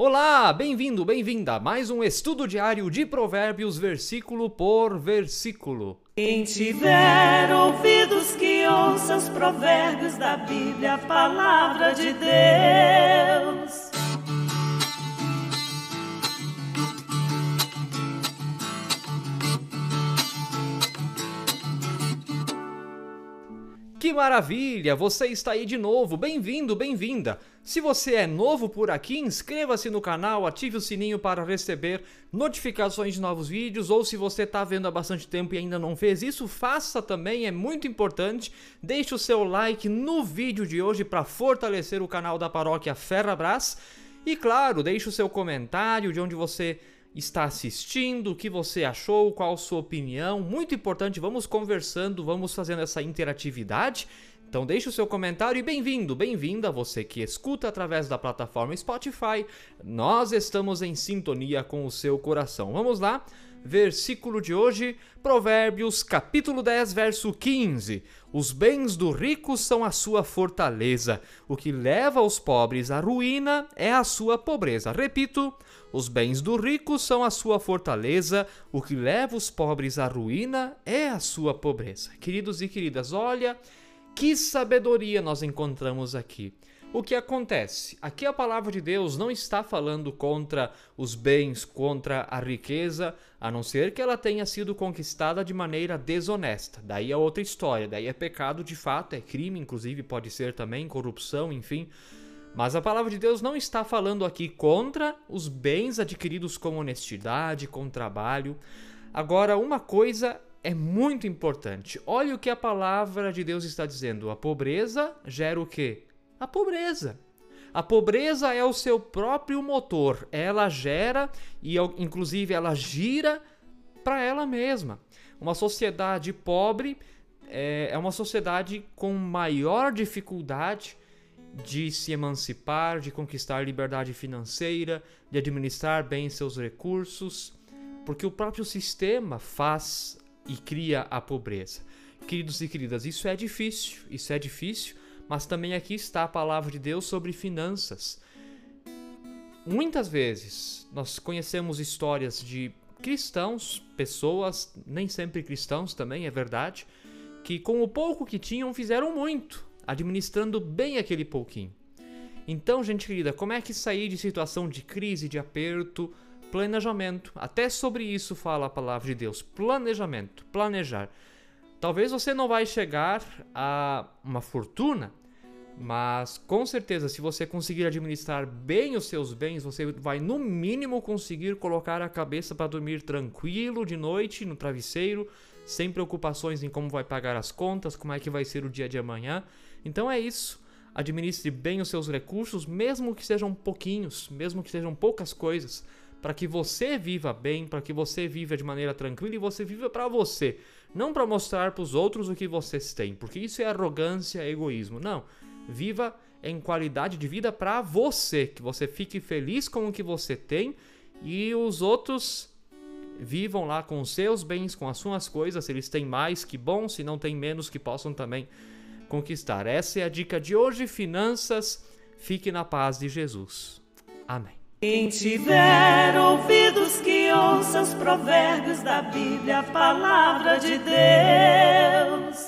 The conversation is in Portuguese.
Olá, bem-vindo, bem-vinda a mais um estudo diário de Provérbios, versículo por versículo. Quem tiver ouvidos que ouça os provérbios da Bíblia, a palavra de Deus. Que maravilha! Você está aí de novo. Bem-vindo, bem-vinda. Se você é novo por aqui, inscreva-se no canal, ative o sininho para receber notificações de novos vídeos. Ou se você está vendo há bastante tempo e ainda não fez isso, faça também, é muito importante. Deixe o seu like no vídeo de hoje para fortalecer o canal da paróquia Ferrabras. E claro, deixe o seu comentário de onde você está assistindo, o que você achou, qual a sua opinião. Muito importante, vamos conversando, vamos fazendo essa interatividade. Então deixe o seu comentário e bem-vindo, bem-vinda você que escuta através da plataforma Spotify. Nós estamos em sintonia com o seu coração. Vamos lá? Versículo de hoje, Provérbios, capítulo 10, verso 15. Os bens do rico são a sua fortaleza. O que leva os pobres à ruína é a sua pobreza. Repito, os bens do rico são a sua fortaleza, o que leva os pobres à ruína é a sua pobreza. Queridos e queridas, olha que sabedoria nós encontramos aqui. O que acontece? Aqui a palavra de Deus não está falando contra os bens, contra a riqueza, a não ser que ela tenha sido conquistada de maneira desonesta. Daí é outra história, daí é pecado de fato, é crime, inclusive pode ser também corrupção, enfim. Mas a palavra de Deus não está falando aqui contra os bens adquiridos com honestidade, com trabalho. Agora, uma coisa é muito importante. Olha o que a palavra de Deus está dizendo. A pobreza gera o quê? A pobreza. A pobreza é o seu próprio motor. Ela gera e, inclusive, ela gira para ela mesma. Uma sociedade pobre é, é uma sociedade com maior dificuldade de se emancipar, de conquistar liberdade financeira, de administrar bem seus recursos, porque o próprio sistema faz e cria a pobreza. Queridos e queridas, isso é difícil, isso é difícil, mas também aqui está a palavra de Deus sobre finanças. Muitas vezes nós conhecemos histórias de cristãos, pessoas, nem sempre cristãos também, é verdade, que com o pouco que tinham fizeram muito administrando bem aquele pouquinho. Então, gente querida, como é que sair de situação de crise, de aperto? Planejamento. Até sobre isso fala a palavra de Deus. Planejamento, planejar. Talvez você não vai chegar a uma fortuna, mas com certeza, se você conseguir administrar bem os seus bens, você vai no mínimo conseguir colocar a cabeça para dormir tranquilo de noite no travesseiro, sem preocupações em como vai pagar as contas, como é que vai ser o dia de amanhã. Então é isso. Administre bem os seus recursos, mesmo que sejam pouquinhos, mesmo que sejam poucas coisas, para que você viva bem, para que você viva de maneira tranquila e você viva para você, não para mostrar para os outros o que vocês têm, porque isso é arrogância, é egoísmo. Não. Viva em qualidade de vida para você, que você fique feliz com o que você tem e os outros vivam lá com os seus bens, com as suas coisas. Se eles têm mais, que bom, se não têm menos, que possam também conquistar. Essa é a dica de hoje. Finanças, fique na paz de Jesus. Amém. Quem tiver ouvidos que ouça os provérbios da Bíblia, a palavra de Deus.